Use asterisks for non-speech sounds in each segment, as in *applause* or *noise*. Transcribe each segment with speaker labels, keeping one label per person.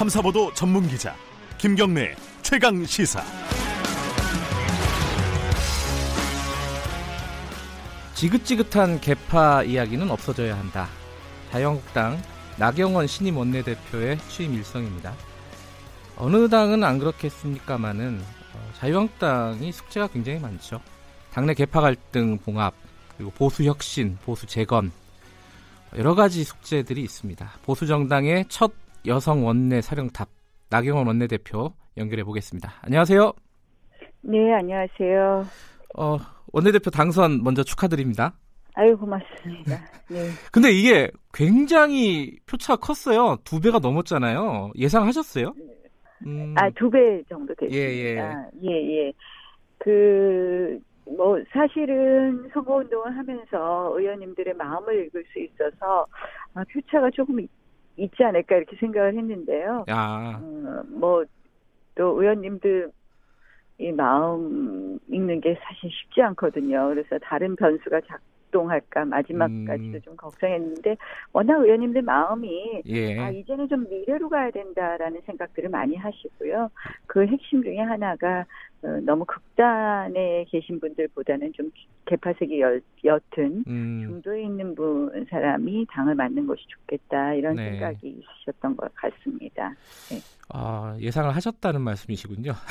Speaker 1: 탐사보도 전문 기자 김경래 최강 시사.
Speaker 2: 지긋지긋한 개파 이야기는 없어져야 한다. 자유한국당 나경원 신임 원내대표의 취임 일성입니다. 어느 당은 안 그렇겠습니까마는 어, 자유한국당이 숙제가 굉장히 많죠. 당내 개파 갈등 봉합, 그리고 보수 혁신, 보수 재건 여러 가지 숙제들이 있습니다. 보수 정당의 첫 여성 원내 사령탑 나경원 원내대표 연결해 보겠습니다. 안녕하세요.
Speaker 3: 네, 안녕하세요.
Speaker 2: 어, 원내대표 당선 먼저 축하드립니다.
Speaker 3: 아유, 고맙습니다. 네. *laughs*
Speaker 2: 근데 이게 굉장히 표차가 컸어요. 두 배가 넘었잖아요. 예상하셨어요?
Speaker 3: 음... 아, 두 배 정도 됐습니다. 예, 예. 예, 예. 그, 뭐, 사실은 선거운동을 하면서 의원님들의 마음을 읽을 수 있어서, 아, 표차가 조금 있, 지 않을까 이렇게 생각을 했는데요. 아. 어, 뭐, 또 의원님들 이 마음 읽는 게 사실 쉽지 않거든요. 그래서 다른 변수가 작, 작동할까 마지막까지도 음. 좀 걱정했는데 워낙 의원님들 마음이 예. 아 이제는 좀 미래로 가야 된다라는 생각들을 많이 하시고요. 그 핵심 중에 하나가 어, 너무 극단에 계신 분들보다는 좀 개파색이 여, 옅은 음. 중도에 있는 분 사람이 당을 맡는 것이 좋겠다 이런 네. 생각이 있으셨던 것 같습니다. 네.
Speaker 2: 아 예상을 하셨다는 말씀이시군요. *laughs*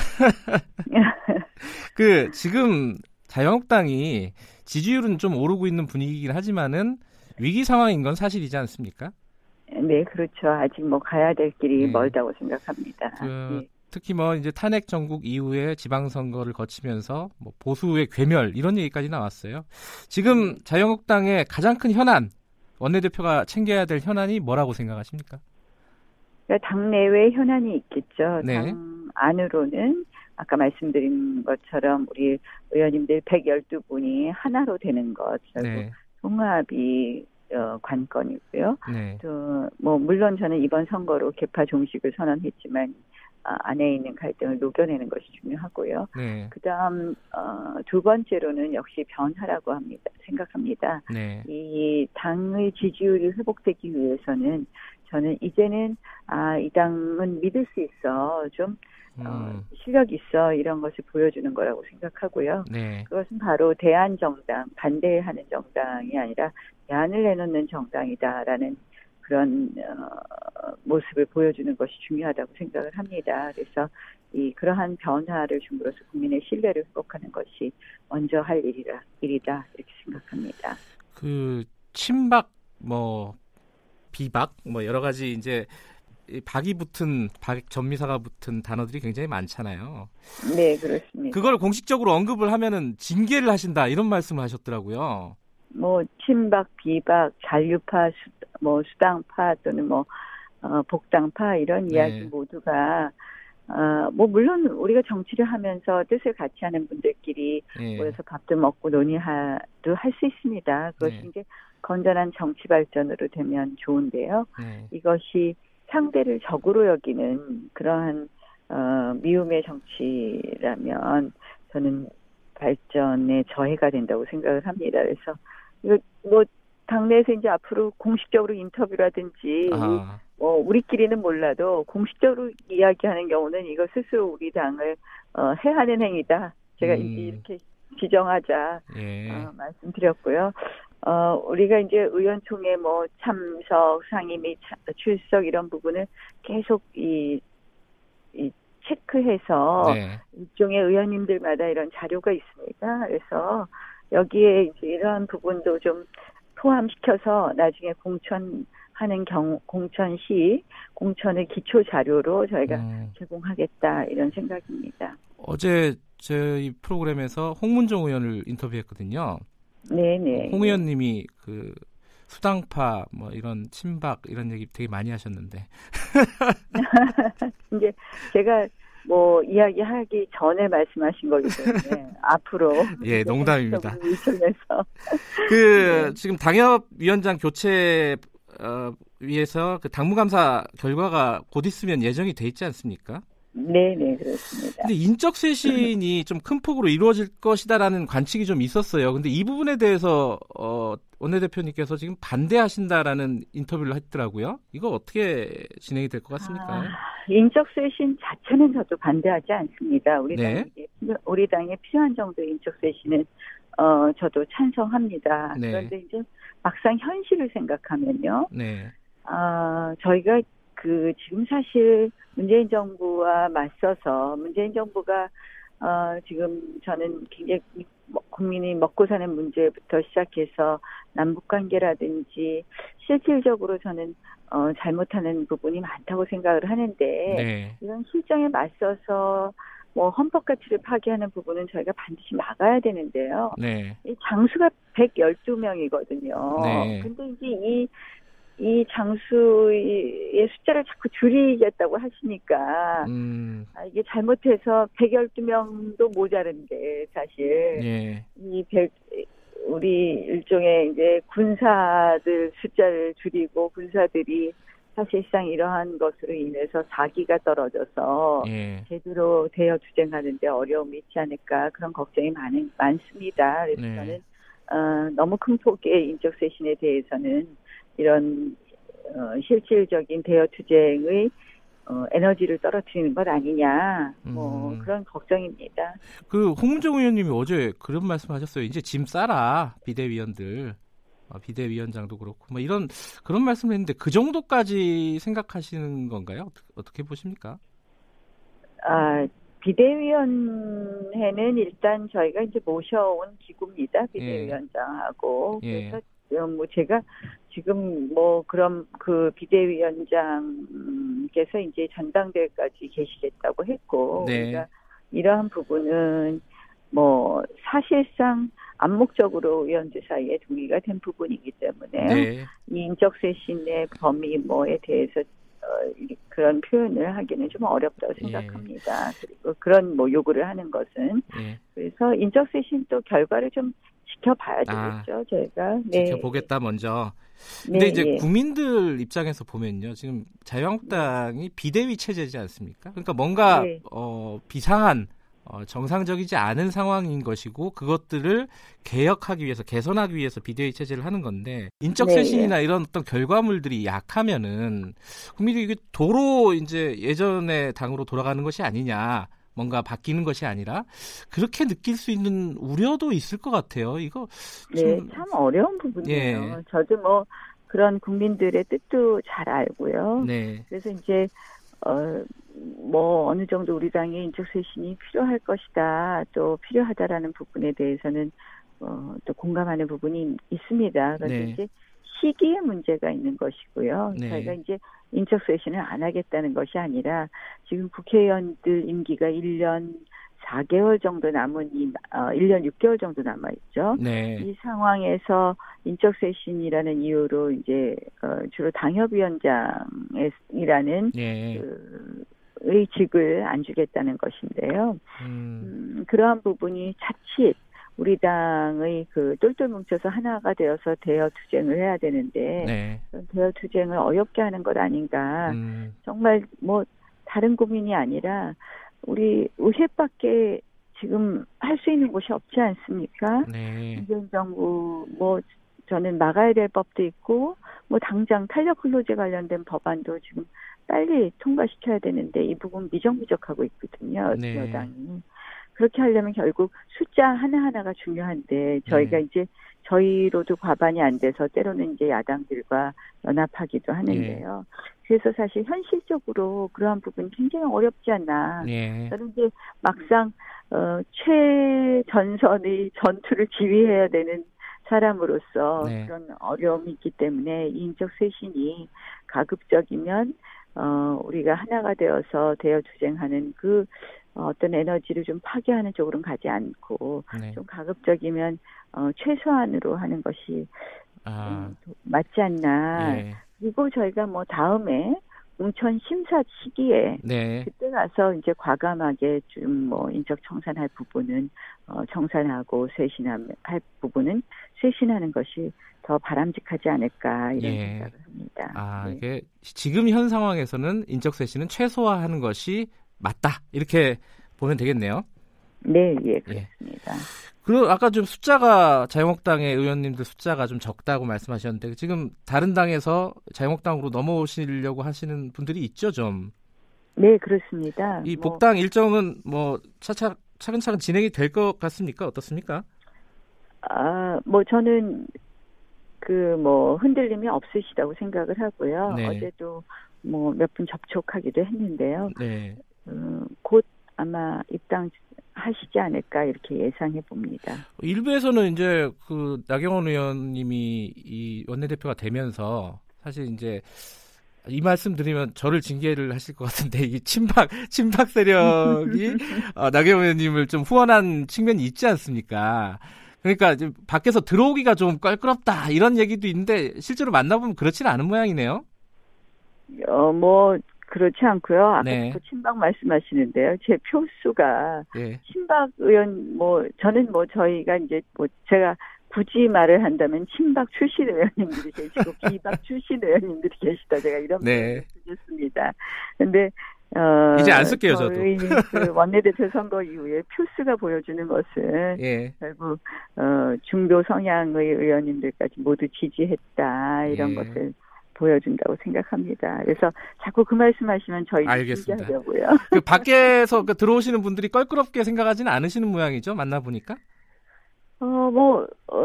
Speaker 2: *laughs* 그 지금 자유한국당이 지지율은 좀 오르고 있는 분위기긴 하지만은 위기 상황인 건 사실이지 않습니까?
Speaker 3: 네, 그렇죠. 아직 뭐 가야 될 길이 네. 멀다고 생각합니다. 그, 네.
Speaker 2: 특히 뭐 이제 탄핵 정국 이후에 지방선거를 거치면서 뭐 보수의 괴멸 이런 얘기까지 나왔어요. 지금 네. 자유한국당의 가장 큰 현안 원내대표가 챙겨야 될 현안이 뭐라고 생각하십니까?
Speaker 3: 그러니까 당내외 현안이 있겠죠. 네. 당 안으로는 아까 말씀드린 것처럼 우리 의원님들 112분이 하나로 되는 것, 네. 통합이 어, 관건이고요. 네. 또뭐 물론 저는 이번 선거로 개파 종식을 선언했지만 아, 안에 있는 갈등을 녹여내는 것이 중요하고요. 네. 그다음 어, 두 번째로는 역시 변화라고 합니다. 생각합니다. 네. 이 당의 지지율이 회복되기 위해서는 저는 이제는 아 이 당은 믿을 수 있어 좀 어, 음. 어, 실력 있어 이런 것을 보여주는 거라고 생각하고요. 네. 그것은 바로 대한 정당 반대하는 정당이 아니라 대안을 내놓는 정당이다라는 그런 어, 모습을 보여주는 것이 중요하다고 생각을 합니다. 그래서 이 그러한 변화를 줌으로써 국민의 신뢰를 회복하는 것이 먼저 할 일이라 일이다 이렇게 생각합니다.
Speaker 2: 그 친박 뭐 비박 뭐 여러 가지 이제 박이 붙은 박 전미사가 붙은 단어들이 굉장히 많잖아요.
Speaker 3: 네, 그렇습니다.
Speaker 2: 그걸 공식적으로 언급을 하면은 징계를 하신다 이런 말씀을 하셨더라고요.
Speaker 3: 뭐 친박, 비박, 잔류파, 수, 뭐 수당파 또는 뭐 어, 복당파 이런 네. 이야기 모두가 어, 뭐 물론 우리가 정치를 하면서 뜻을 같이 하는 분들끼리 네. 모여서 밥도 먹고 논의도 할 수 있습니다. 그것이 네. 이제 건전한 정치 발전으로 되면 좋은데요. 네. 이것이 상대를 적으로 여기는 그러한 어, 미움의 정치라면 저는 발전에 저해가 된다고 생각을 합니다. 그래서 이거 뭐 당내에서 이제 앞으로 공식적으로 인터뷰라든지 아. 뭐 우리끼리는 몰라도 공식적으로 이야기하는 경우는 이거 스스로 우리 당을 어, 해하는 행위다. 제가 음. 이렇게 지정하자 예. 어, 말씀드렸고요. 어, 우리가 이제 의원총회 뭐 참석, 상임 및 출석 이런 부분을 계속 이, 이 체크해서 네. 일종의 의원님들마다 이런 자료가 있습니다. 그래서 여기에 이제 이런 부분도 좀 포함시켜서 나중에 공천하는 경우 공천 시 공천의 기초 자료로 저희가 음. 제공하겠다 이런 생각입니다.
Speaker 2: 어제 저희 프로그램에서 홍문정 의원을 인터뷰했거든요.
Speaker 3: 네네.
Speaker 2: 홍 의원님이 그 수당파 뭐 이런 친박 이런 얘기 되게 많이 하셨는데. *laughs*
Speaker 3: 이제 제가 뭐 이야기하기 전에 말씀하신 거기 때문에 *laughs* 앞으로
Speaker 2: 예 농담입니다. *laughs* 그 네. 지금 당협위원장 교체 어, 위해서 그 당무감사 결과가 곧 있으면 예정이 돼 있지 않습니까?
Speaker 3: 네, 네, 그렇습니다.
Speaker 2: 근데 인적 쇄신이 *laughs* 좀 큰 폭으로 이루어질 것이다라는 관측이 좀 있었어요. 근데 이 부분에 대해서 어, 원내대표님께서 지금 반대하신다라는 인터뷰를 했더라고요. 이거 어떻게 진행이 될 것 같습니까? 아,
Speaker 3: 인적 쇄신 자체는 저도 반대하지 않습니다. 우리 네. 당에 우리 당에 필요한 정도의 인적 쇄신은 어, 저도 찬성합니다. 네. 그런데 이제 막상 현실을 생각하면요. 네. 아, 저희가 그 지금 사실 문재인 정부와 맞서서 문재인 정부가 어 지금 저는 굉장히 국민이 먹고 사는 문제부터 시작해서 남북 관계라든지 실질적으로 저는 어 잘못하는 부분이 많다고 생각을 하는데 네. 이런 실정에 맞서서 뭐 헌법 가치를 파괴하는 부분은 저희가 반드시 막아야 되는데요. 네. 이 장수가 112명이거든요. 네. 근데 이제 이 이 장수의 숫자를 자꾸 줄이겠다고 하시니까 음. 아, 이게 잘못해서 112명도 모자른데 사실 예. 이 100, 우리 일종의 이제 군사들 숫자를 줄이고 군사들이 사실상 이러한 것으로 인해서 사기가 떨어져서 예. 제대로 대여 투쟁하는데 어려움이 있지 않을까 그런 걱정이 많은 많습니다. 그래서 네. 저는 어, 너무 큰 폭의 인적 쇄신에 대해서는 이런 어, 실질적인 대여 투쟁의 어, 에너지를 떨어뜨리는 것 아니냐, 뭐 음. 그런 걱정입니다.
Speaker 2: 그 홍문정 의원님이 어제 그런 말씀하셨어요. 이제 짐 싸라 비대위원들, 어, 비대위원장도 그렇고, 뭐 이런 그런 말씀을 했는데 그 정도까지 생각하시는 건가요? 어떻게, 어떻게 보십니까?
Speaker 3: 아 비대위원회는 일단 저희가 이제 모셔온 기구입니다. 비대위원장하고 예. 그래서 어, 뭐 제가 지금 뭐 그럼 그 비대위원장께서 이제 전당대회까지 계시겠다고 했고 네. 그러니까 이러한 부분은 뭐 사실상 암묵적으로 의원들 사이에 동의가 된 부분이기 때문에 네. 이 인적 쇄신의 범위 뭐에 대해서 어, 그런 표현을 하기는 좀 어렵다고 예. 생각합니다. 예. 그리고 그런 뭐 요구를 하는 것은 예. 그래서 인적 쇄신 또 결과를 좀 지켜봐야 아, 되겠죠, 아, 저희가.
Speaker 2: 네. 지켜보겠다 먼저. 근데 네, 이제 네. 국민들 입장에서 보면요, 지금 자유한국당이 비대위 체제지 않습니까? 그러니까 뭔가 네. 어, 비상한 어, 정상적이지 않은 상황인 것이고 그것들을 개혁하기 위해서 개선하기 위해서 비대위 체제를 하는 건데 인적 쇄신이나 네. 이런 어떤 결과물들이 약하면은 국민들이 이게 도로 이제 예전의 당으로 돌아가는 것이 아니냐 뭔가 바뀌는 것이 아니라 그렇게 느낄 수 있는 우려도 있을 것 같아요. 이거
Speaker 3: 네, 참 어려운 부분이에요. 예. 저도 뭐 그런 국민들의 뜻도 잘 알고요. 네. 그래서 이제 어, 뭐 어느 정도 우리 당의 인적 쇄신이 필요할 것이다, 또 필요하다라는 부분에 대해서는 어, 또 공감하는 부분이 있습니다. 그런데 네. 이제 시기에 문제가 있는 것이고요. 네. 저희가 이제 인적 쇄신을 안 하겠다는 것이 아니라 지금 국회의원들 임기가 1년 4개월 정도 남은 이 어, 1년 6개월 정도 남아 있죠. 네. 이 상황에서 인적 쇄신이라는 이유로 이제 어, 주로 당협위원장이라는 네. 그, 의 직을 안 주겠다는 것인데요. 음. 음, 그러한 부분이 자칫 우리 당의 그 똘똘 뭉쳐서 하나가 되어서 대여 투쟁을 해야 되는데 네. 대여 투쟁을 어렵게 하는 것 아닌가. 음. 정말 뭐 다른 고민이 아니라 우리 의회밖에 지금 할 수 있는 곳이 없지 않습니까? 네. 문재인 정부 뭐 저는 막아야 될 법도 있고 뭐 당장 탄력 근로제 관련된 법안도 지금 빨리 통과시켜야 되는데 이 부분 미정부족하고 있거든요. 네. 여당이. 그렇게 하려면 결국 숫자 하나하나가 중요한데 저희가 네. 이제 저희로도 과반이 안 돼서 때로는 이제 야당들과 연합하기도 하는데요. 네. 그래서 사실 현실적으로 그러한 부분이 굉장히 어렵지 않나. 네. 저는 이제 막상 어 최전선의 전투를 지휘해야 되는 사람으로서 네. 그런 어려움이 있기 때문에 인적 쇄신이 가급적이면 어 우리가 하나가 되어서 대여 투쟁하는 그 어떤 에너지를 좀 파괴하는 쪽으로는 가지 않고 네. 좀 가급적이면 어, 최소한으로 하는 것이 아. 음, 맞지 않나. 네. 그리고 저희가 뭐 다음에 공천 심사 시기에 네. 그때 가서 이제 과감하게 좀 뭐 인적 청산할 부분은 어, 청산하고 쇄신할 부분은 쇄신하는 것이 더 바람직하지 않을까 이런 예. 생각을 합니다.
Speaker 2: 아 네. 이게 지금 현 상황에서는 인적 쇄신은 최소화하는 것이 맞다 이렇게 보면 되겠네요.
Speaker 3: 네, 예, 그렇습니다.
Speaker 2: 예. 그리고 아까 좀 숫자가 자유한국당의 의원님들 숫자가 좀 적다고 말씀하셨는데 지금 다른 당에서 자유한국당으로 넘어오시려고 하시는 분들이 있죠, 좀.
Speaker 3: 네, 그렇습니다.
Speaker 2: 이 뭐, 복당 일정은 뭐 차차 차근차근 진행이 될 것 같습니까? 어떻습니까?
Speaker 3: 아, 뭐 저는 그 뭐 흔들림이 없으시다고 생각을 하고요. 네. 어제도 뭐 몇 분 접촉하기도 했는데요. 네. 음, 곧 아마 입당 하시지 않을까 이렇게 예상해 봅니다.
Speaker 2: 일부에서는 이제 그 나경원 의원님이 이 원내대표가 되면서 사실 이제 이 말씀 드리면 저를 징계를 하실 것 같은데 이 친박 친박 세력이 *laughs* 어, 나경원 의원님을 좀 후원한 측면이 있지 않습니까? 그러니까 지금 밖에서 들어오기가 좀 껄끄럽다 이런 얘기도 있는데 실제로 만나보면 그렇지는 않은 모양이네요.
Speaker 3: 어뭐 그렇지 않고요. 아까부터 네. 친박 말씀하시는데요. 제 표수가 네. 친박 의원 뭐 저는 뭐 저희가 이제 뭐 제가 굳이 말을 한다면 친박 출신 의원님들이 계시고 *laughs* 비박 출신 의원님들이 계시다 제가 이런 네. 말을 드렸습니다. 근데
Speaker 2: 어, 이제 안 쓸게요, 저도.
Speaker 3: 그 원내대표 선거 이후에 표수가 보여주는 것은 예. 결국 어, 중도 성향의 의원님들까지 모두 지지했다 이런 예. 것을 보여준다고 생각합니다. 그래서 자꾸 그 말씀하시면 저희 알겠습니다.
Speaker 2: 그 밖에서 그 들어오시는 분들이 껄끄럽게 생각하지는 않으시는 모양이죠. 만나 보니까.
Speaker 3: 어뭐 어,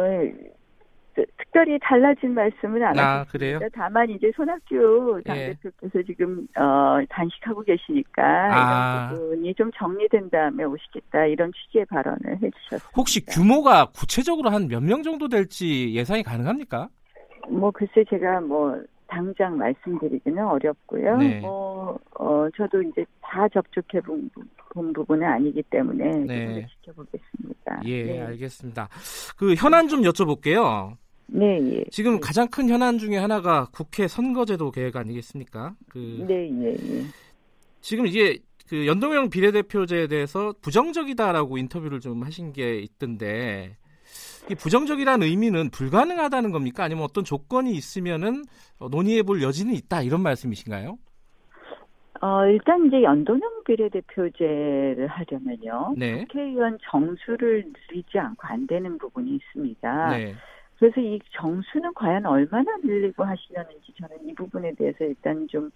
Speaker 3: 특별히 달라진 말씀은 안
Speaker 2: 아, 하셨습니다. 그래요?
Speaker 3: 다만 이제 손학규 당대표께서 예. 지금 어, 단식하고 계시니까 아. 이런 부분이 좀 정리된 다음에 오시겠다 이런 취지의 발언을 해주셨습니다.
Speaker 2: 혹시 규모가 구체적으로 한 몇 명 정도 될지 예상이 가능합니까?
Speaker 3: 뭐 글쎄 제가 뭐 당장 말씀드리기는 어렵고요. 네. 뭐, 어, 저도 이제 다 접촉해 본, 본 부분은 아니기 때문에 네. 지켜보겠습니다.
Speaker 2: 예, 네. 알겠습니다. 그 현안 좀 여쭤볼게요.
Speaker 3: 네, 예.
Speaker 2: 지금 가장 큰 현안 중에 하나가 국회 선거제도 계획 아니겠습니까? 그
Speaker 3: 네, 예, 예.
Speaker 2: 지금 이게 그 연동형 비례대표제에 대해서 부정적이다라고 인터뷰를 좀 하신 게 있던데 이 부정적이라는 의미는 불가능하다는 겁니까? 아니면 어떤 조건이 있으면은 논의해 볼 여지는 있다 이런 말씀이신가요?
Speaker 3: 어, 일단 이제 연동형 비례대표제를 하려면요. 네. 국회의원 정수를 늘리지 않고 안 되는 부분이 있습니다. 네. 그래서 이 정수는 과연 얼마나 늘리고 하시려는지 저는 이 부분에 대해서 일단 좀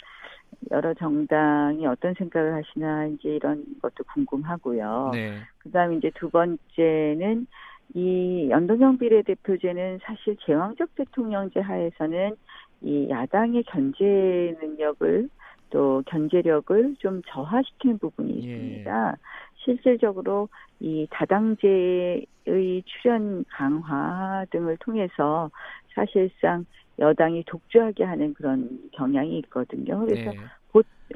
Speaker 3: 여러 정당이 어떤 생각을 하시나 이제 이런 것도 궁금하고요. 네. 그다음에 이제 두 번째는 이 연동형 비례대표제는 사실 제왕적 대통령제 하에서는 이 야당의 견제 능력을 또 견제력을 좀 저하시키는 부분이 예. 있습니다. 예. 실질적으로 이 다당제의 출연 강화 등을 통해서 사실상 여당이 독주하게 하는 그런 경향이 있거든요. 그래서 네.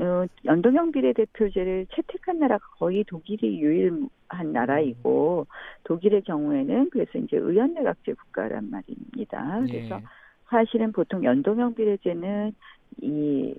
Speaker 3: 곧 어, 연동형 비례대표제를 채택한 나라가 거의 독일이 유일한 나라이고 독일의 경우에는 그래서 이제 의원내각제 국가란 말입니다. 그래서 네. 사실은 보통 연동형 비례제는 이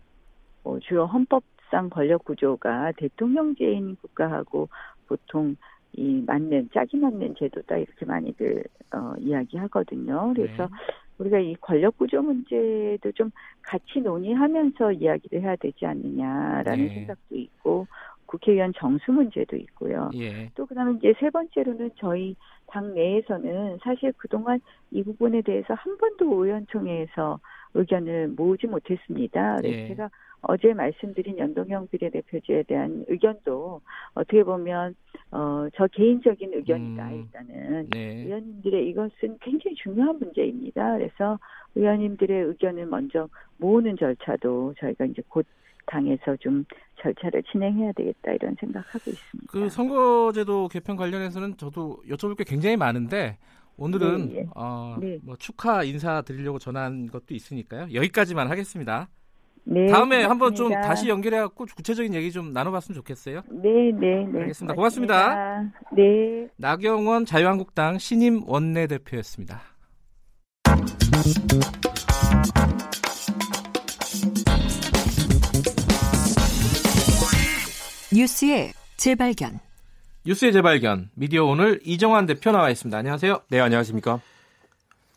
Speaker 3: 어, 주요 헌법상 권력 구조가 대통령제인 국가하고 보통 이 맞는 짝이 맞는 제도다 이렇게 많이들 어, 이야기하거든요. 그래서 네. 우리가 이 권력 구조 문제도 좀 같이 논의하면서 이야기를 해야 되지 않느냐라는 네. 생각도 있고 국회의원 정수 문제도 있고요. 예. 또 그다음에 이제 세 번째로는 저희 당 내에서는 사실 그동안 이 부분에 대해서 한 번도 의원총회에서 의견을 모으지 못했습니다. 그래서 예. 제가 어제 말씀드린 연동형 비례대표제에 대한 의견도 어떻게 보면 어, 저 개인적인 의견이다 음, 일단은 네. 의원님들의 이것은 굉장히 중요한 문제입니다. 그래서 의원님들의 의견을 먼저 모으는 절차도 저희가 이제 곧 당에서 좀 절차를 진행해야 되겠다 이런 생각하고 있습니다.
Speaker 2: 그 선거제도 개편 관련해서는 저도 여쭤볼 게 굉장히 많은데 오늘은 네, 예. 어, 네. 뭐 축하 인사 드리려고 전한 것도 있으니까요. 여기까지만 하겠습니다. 네, 다음에 한번 좀 다시 연결해 갖고 구체적인 얘기 좀 나눠봤으면 좋겠어요.
Speaker 3: 네, 네, 네.
Speaker 2: 알겠습니다. 고맙습니다.
Speaker 3: 네.
Speaker 2: 나경원 자유한국당 신임 원내대표였습니다.
Speaker 4: 뉴스의 재발견.
Speaker 2: 뉴스의 재발견. 미디어 오늘 이정환 대표 나와 있습니다. 안녕하세요.
Speaker 5: 네, 안녕하십니까.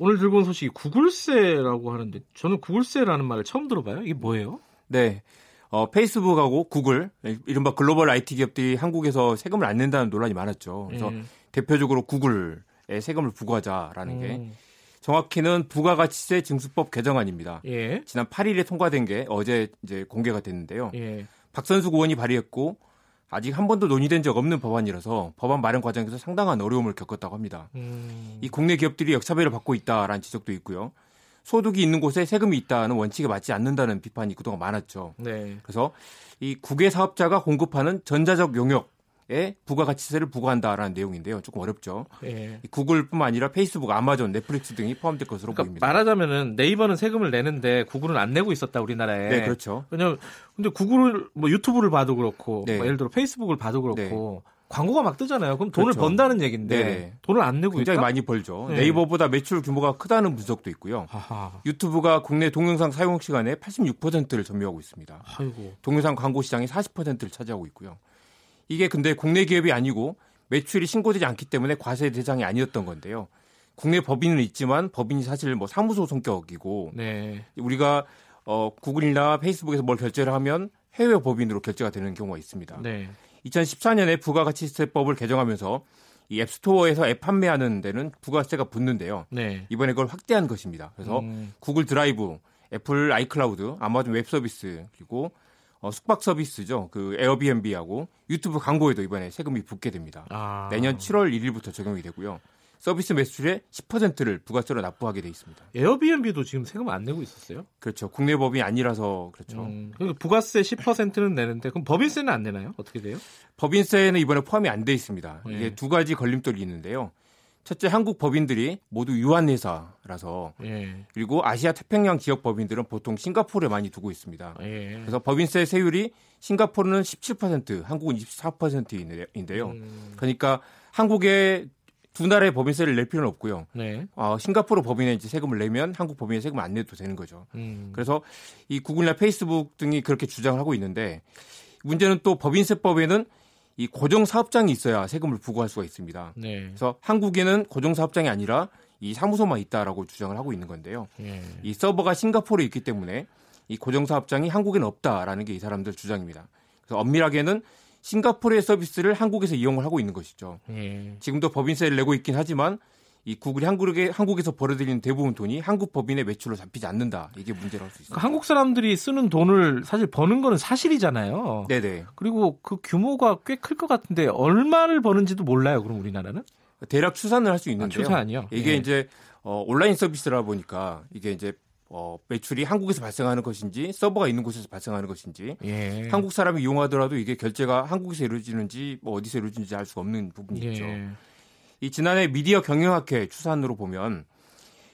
Speaker 2: 오늘 들고 온 소식이 구글세라고 하는데 저는 구글세라는 말을 처음 들어봐요. 이게 뭐예요?
Speaker 5: 네. 어, 페이스북하고 구글 이른바 글로벌 IT 기업들이 한국에서 세금을 안 낸다는 논란이 많았죠. 그래서 음. 대표적으로 구글에 세금을 부과하자라는 게 음. 정확히는 부가가치세 징수법 개정안입니다. 예. 지난 8일에 통과된 게 어제 이제 공개가 됐는데요. 예. 박선수 의원이 발의했고 아직 한 번도 논의된 적 없는 법안이라서 법안 마련 과정에서 상당한 어려움을 겪었다고 합니다. 음. 이 국내 기업들이 역차별을 받고 있다라는 지적도 있고요. 소득이 있는 곳에 세금이 있다는 원칙에 맞지 않는다는 비판이 그동안 많았죠. 네. 그래서 이 국외 사업자가 공급하는 전자적 용역 에 부가가치세를 부과한다라는 내용인데요. 조금 어렵죠. 예. 구글뿐만 아니라 페이스북, 아마존, 넷플릭스 등이 포함될 것으로 그러니까 보입니다.
Speaker 2: 말하자면은 네이버는 세금을 내는데 구글은 안 내고 있었다 우리나라에.
Speaker 5: 네, 그렇죠.
Speaker 2: 왜냐면 근데 구글을 뭐 유튜브를 봐도 그렇고 네. 뭐 예를 들어 페이스북을 봐도 그렇고 네. 광고가 막 뜨잖아요. 그럼 돈을 그렇죠. 번다는 얘기인데 네. 돈을 안 내고
Speaker 5: 굉장히
Speaker 2: 있다?
Speaker 5: 많이 벌죠. 네. 이버보다 매출 규모가 크다는 분석도 있고요. 하하. 유튜브가 국내 동영상 사용 시간의 86%를 점유하고 있습니다. 아이고. 동영상 광고 시장의 40%를 차지하고 있고요. 이게 근데 국내 기업이 아니고 매출이 신고되지 않기 때문에 과세 대상이 아니었던 건데요. 국내 법인은 있지만 법인이 사실 뭐 사무소 성격이고 네. 우리가 어 구글이나 페이스북에서 뭘 결제를 하면 해외 법인으로 결제가 되는 경우가 있습니다. 네. 2014년에 부가가치세법을 개정하면서 이 앱스토어에서 앱 판매하는 데는 부가세가 붙는데요. 네. 이번에 그걸 확대한 것입니다. 그래서 음. 구글 드라이브, 애플 아이클라우드, 아마존 웹 서비스 그리고 어, 숙박 서비스죠. 그 에어비앤비하고 유튜브 광고에도 이번에 세금이 붙게 됩니다. 아. 내년 7월 1일부터 적용이 되고요. 서비스 매출의 10%를 부가세로 납부하게 돼 있습니다.
Speaker 2: 에어비앤비도 지금 세금 안 내고 있었어요?
Speaker 5: 그렇죠. 국내 법이 아니라서 그렇죠.
Speaker 2: 음, 그러니까 부가세 10%는 내는데 그럼 법인세는 안 내나요? 어떻게 돼요?
Speaker 5: 법인세는 이번에 포함이 안 돼 있습니다. 네. 이게 두 가지 걸림돌이 있는데요. 첫째 한국 법인들이 모두 유한 회사라서 예. 그리고 아시아 태평양 지역 법인들은 보통 싱가포르에 많이 두고 있습니다. 예. 그래서 법인세 세율이 싱가포르는 17%, 한국은 24%인데요. 음. 그러니까 한국의 두 나라의 법인세를 낼 필요는 없고요. 네. 어, 싱가포르 법인에 이제 세금을 내면 한국 법인에 세금 안 내도 되는 거죠. 음. 그래서 이 구글이나 페이스북 등이 그렇게 주장을 하고 있는데 문제는 또 법인세법에는 이 고정 사업장이 있어야 세금을 부과할 수가 있습니다. 네. 그래서 한국에는 고정 사업장이 아니라 이 사무소만 있다라고 주장을 하고 있는 건데요. 네. 이 서버가 싱가포르에 있기 때문에 이 고정 사업장이 한국에는 없다라는 게 이 사람들 주장입니다. 그래서 엄밀하게는 싱가포르의 서비스를 한국에서 이용을 하고 있는 것이죠. 네. 지금도 법인세를 내고 있긴 하지만 이 구글이 한국에 한국에서 벌어들이는 대부분 돈이 한국 법인의 매출로 잡히지 않는다. 이게 문제라고 할 수 있습니다.
Speaker 2: 그러니까 한국 사람들이 쓰는 돈을 사실 버는 거는 사실이잖아요. 네네. 그리고 그 규모가 꽤 클 것 같은데 얼마를 버는지도 몰라요. 그럼 우리나라는?
Speaker 5: 대략 추산을 할 수 있는데요.
Speaker 2: 아, 추산이요?
Speaker 5: 이게 네. 이제 어, 온라인 서비스라 보니까 이게 이제 어, 매출이 한국에서 발생하는 것인지 서버가 있는 곳에서 발생하는 것인지 예. 한국 사람이 이용하더라도 이게 결제가 한국에서 이루어지는지 뭐 어디서 이루어지는지 알 수가 없는 부분이 예. 있죠. 이 지난해 미디어 경영학회 추산으로 보면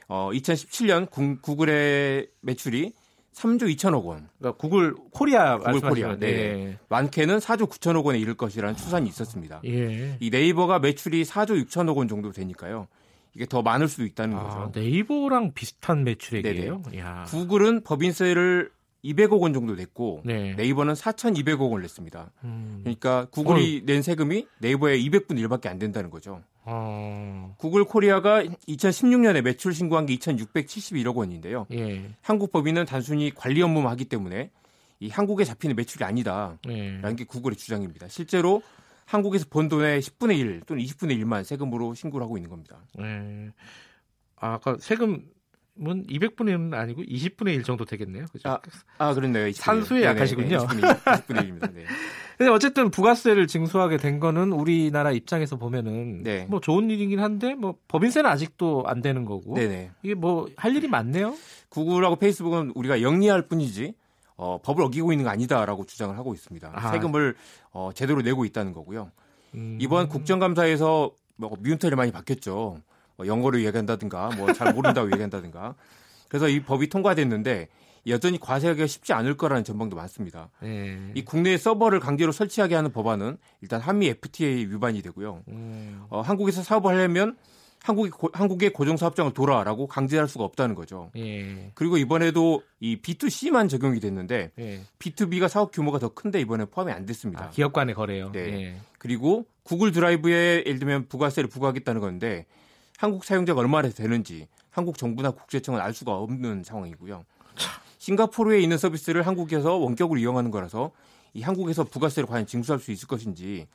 Speaker 5: 어 2017년 구, 구글의 매출이 3조 2천억 원.
Speaker 2: 그러니까 구글 코리아
Speaker 5: 구글 코리아. 네. 네. 많게는 4조 9천억 원에 이를 것이라는 추산이 있었습니다. 예. 이 네이버가 매출이 4조 6천억 원 정도 되니까요. 이게 더 많을 수도 있다는 아, 거죠.
Speaker 2: 네이버랑 비슷한 매출액이에요.
Speaker 5: 구글은 법인세를 200억 원 정도 냈고 네이버는 4,200억 원을 냈습니다. 음. 그러니까 구글이 어. 낸 세금이 네이버의 200분 1밖에 안 된다는 거죠. 어. 구글 코리아가 2016년에 매출 신고한 게 2,671억 원인데요. 예. 한국 법인은 단순히 관리 업무만 하기 때문에 이 한국에 잡히는 매출이 아니다라는 예. 게 구글의 주장입니다. 실제로 한국에서 번 돈의 10분의 1 또는 20분의 1만 세금으로 신고를 하고 있는 겁니다. 예.
Speaker 2: 아, 아까 세금 은 200분의 1은 아니고 20분의 1 정도 되겠네요. 그죠?
Speaker 5: 아, 아 그렇네요.
Speaker 2: 산수에 약하시군요.
Speaker 5: 20분의, 20분의 1 입니다. 네. *laughs*
Speaker 2: 근데 어쨌든 부가세를 징수하게 된 거는 우리나라 입장에서 보면은 네. 뭐 좋은 일이긴 한데 뭐 법인세는 아직도 안 되는 거고. 네네. 이게 뭐 할 일이 많네요.
Speaker 5: 구글하고 페이스북은 우리가 영리할 뿐이지 어, 법을 어기고 있는 거 아니다라고 주장을 하고 있습니다. 아. 세금을 어, 제대로 내고 있다는 거고요. 음. 이번 국정감사에서 뭐 미운털이 많이 바뀌었죠. 뭐 영어로 얘기한다든가 뭐 잘 모른다고 *laughs* 얘기한다든가. 그래서 이 법이 통과됐는데 여전히 과세하기가 쉽지 않을 거라는 전망도 많습니다. 네. 이 국내 서버를 강제로 설치하게 하는 법안은 일단 한미 FTA 위반이 되고요. 음. 어, 한국에서 사업을 하려면 한국이 고, 한국의 고정 사업장을 돌아라고 강제할 수가 없다는 거죠. 예. 그리고 이번에도 이 B2C만 적용이 됐는데 예. B2B가 사업 규모가 더 큰데 이번에 포함이 안 됐습니다. 아,
Speaker 2: 기업 간의 거래요.
Speaker 5: 네. 예. 그리고 구글 드라이브에 예를 들면 부가세를 부과하겠다는 건데 한국 사용자가 얼마나 되는지 한국 정부나 국세청은 알 수가 없는 상황이고요. 싱가포르에 있는 서비스를 한국에서 원격으로 이용하는 거라서 이 한국에서 부가세를 과연 징수할 수 있을 것인지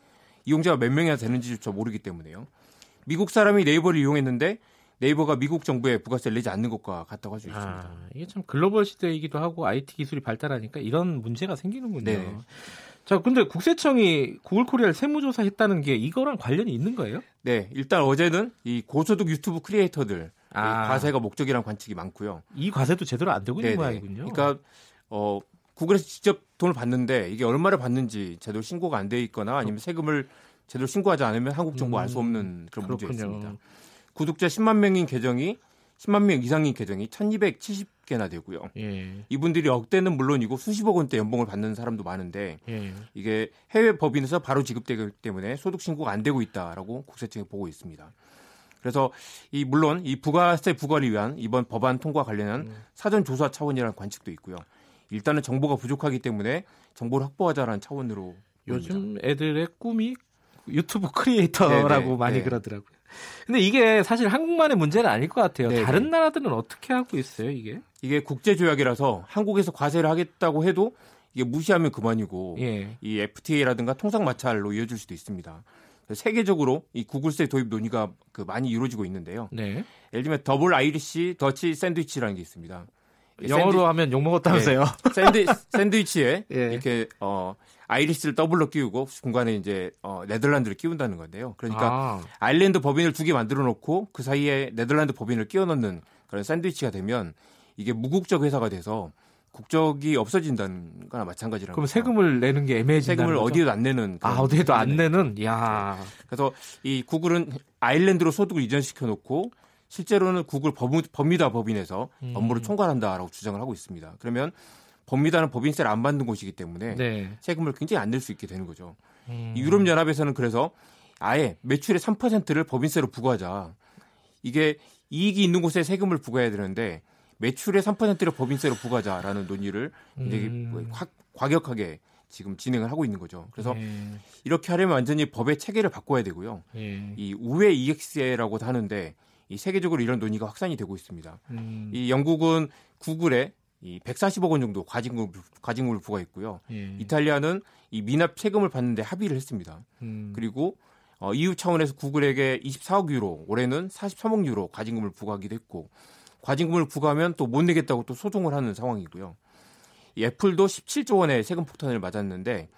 Speaker 5: 이용자가 몇 명이나 되는지조차 모르기 때문에요. 미국 사람이 네이버를 이용했는데 네이버가 미국 정부에 부가세를 내지 않는 것과 같다고 할 수 있습니다. 아,
Speaker 2: 이게 참 글로벌 시대이기도 하고 IT 기술이 발달하니까 이런 문제가 생기는군요. 네. 자, 근데 국세청이 구글 코리아를 세무조사 했다는 게 이거랑 관련이 있는 거예요?
Speaker 5: 네, 일단 어제는 이 고소득 유튜브 creator들 아. 과세가 목적이란 관측이 많고요.
Speaker 2: 이 과세도 제대로 안 되고 있는 네네. 모양이군요.
Speaker 5: 그러니까 어 구글에서 직접 돈을 받는데 이게 얼마를 받는지 제대로 신고가 안 돼 있거나 아니면 세금을 제대로 신고하지 않으면 한국 정부 음, 알수 없는 그런 문제가 있습니다. 구독자 10만 명인 계정이 10만 명 이상인 계정이 1,270 개나 되고요. 예. 이분들이 억대는 물론이고 수십억 원대 연봉을 받는 사람도 많은데 예. 이게 해외 법인에서 바로 지급되기 때문에 소득 신고가 안 되고 있다라고 국세청이 보고 있습니다. 그래서 이 물론 이 부가세 부과를 위한 이번 법안 통과 관련한 음. 사전 조사 차원이라는 관측도 있고요. 일단은 정보가 부족하기 때문에 정보를 확보하자라는 차원으로
Speaker 2: 요즘 봅니다. 애들의 꿈이 유튜브 creator라고 네네, 네, 많이 네. 그러더라고요. 근데 이게 사실 한국만의 문제는 아닐 것 같아요. 네네. 다른 나라들은 어떻게 하고 있어요, 이게?
Speaker 5: 이게 국제 조약이라서 한국에서 과세를 하겠다고 해도 이게 무시하면 그만이고 예. 이 FTA라든가 통상 마찰로 이어질 수도 있습니다. 세계적으로 이 구글세 도입 논의가 그 많이 이루어지고 있는데요. 네. 예를 들면 Double Irish Dutch Sandwich라는 게 있습니다.
Speaker 2: 영어로 샌드... 하면 욕 먹었다면서요?
Speaker 5: 네. 샌드 *laughs* 샌드위치에 예. 이렇게 어 Irish를 더블로 끼우고 중간에 이제 어, 네덜란드를 끼운다는 건데요. 그러니까 아. 아일랜드 법인을 두 개 만들어 놓고 그 사이에 네덜란드 법인을 끼워 넣는 그런 샌드위치가 되면 이게 무국적 회사가 돼서 국적이 없어진다는 거나 마찬가지라는
Speaker 2: 그럼 세금을 내는 게 애매해진다는
Speaker 5: 세금을 거죠? 어디에도 안 내는
Speaker 2: 아 어디에도 안 내는 야
Speaker 5: 그래서 이 구글은 아일랜드로 소득을 이전시켜 놓고 실제로는 구글 법미다 법인에서 음. 업무를 총괄한다라고 주장을 하고 있습니다. 그러면 법미다는 법인세를 안 받는 곳이기 때문에 네. 세금을 굉장히 안 낼 수 있게 되는 거죠. 음. 유럽 연합에서는 그래서 아예 매출의 3%를 법인세로 부과하자. 이게 이익이 있는 곳에 세금을 부과해야 되는데 매출의 3%를 법인세로 부과하자라는 논의를 굉장히 음. 과격하게 지금 진행을 하고 있는 거죠. 그래서 네. 이렇게 하려면 완전히 법의 체계를 바꿔야 되고요. 네. 이 우회 이익세라고도 하는데 이 세계적으로 이런 논의가 확산이 되고 있습니다. 음. 이 영국은 구글에 이 140억 원 정도 과징금 과징금을 부과했고요. 예. 이탈리아는 이 미납 세금을 받는데 합의를 했습니다. 음. 그리고 어, EU 차원에서 구글에게 24억 유로, 올해는 43억 유로 과징금을 부과하기도 했고 과징금을 부과하면 또 못 내겠다고 또 소송을 하는 상황이고요. 이 애플도 17조 원의 세금 폭탄을 맞았는데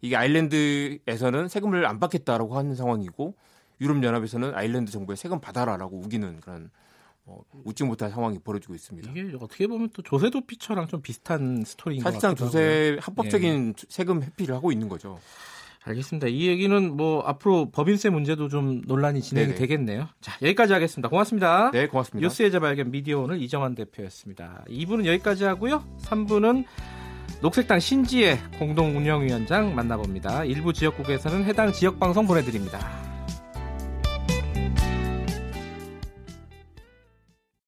Speaker 5: 이게 아일랜드에서는 세금을 안 받겠다라고 하는 상황이고 유럽 연합에서는 아일랜드 정부에 세금 받아라라고 우기는 그런 어, 웃지 못할 상황이 벌어지고 있습니다.
Speaker 2: 이게 어떻게 보면 또 조세 도피처랑 좀 비슷한 스토리인 것
Speaker 5: 같아요. 사실상 조세 합법적인 예. 세금 회피를 하고 있는 거죠.
Speaker 2: 알겠습니다. 이 얘기는 뭐 앞으로 법인세 문제도 좀 논란이 진행이 네네. 되겠네요. 자, 여기까지 하겠습니다. 고맙습니다.
Speaker 5: 네, 고맙습니다.
Speaker 2: 뉴스의 재발견 미디어 오늘 이정환 대표였습니다. 2부는 여기까지 하고요. 3부는 녹색당 신지혜 공동운영위원장 만나봅니다. 일부 지역국에서는 해당 지역 방송 보내드립니다. Bye.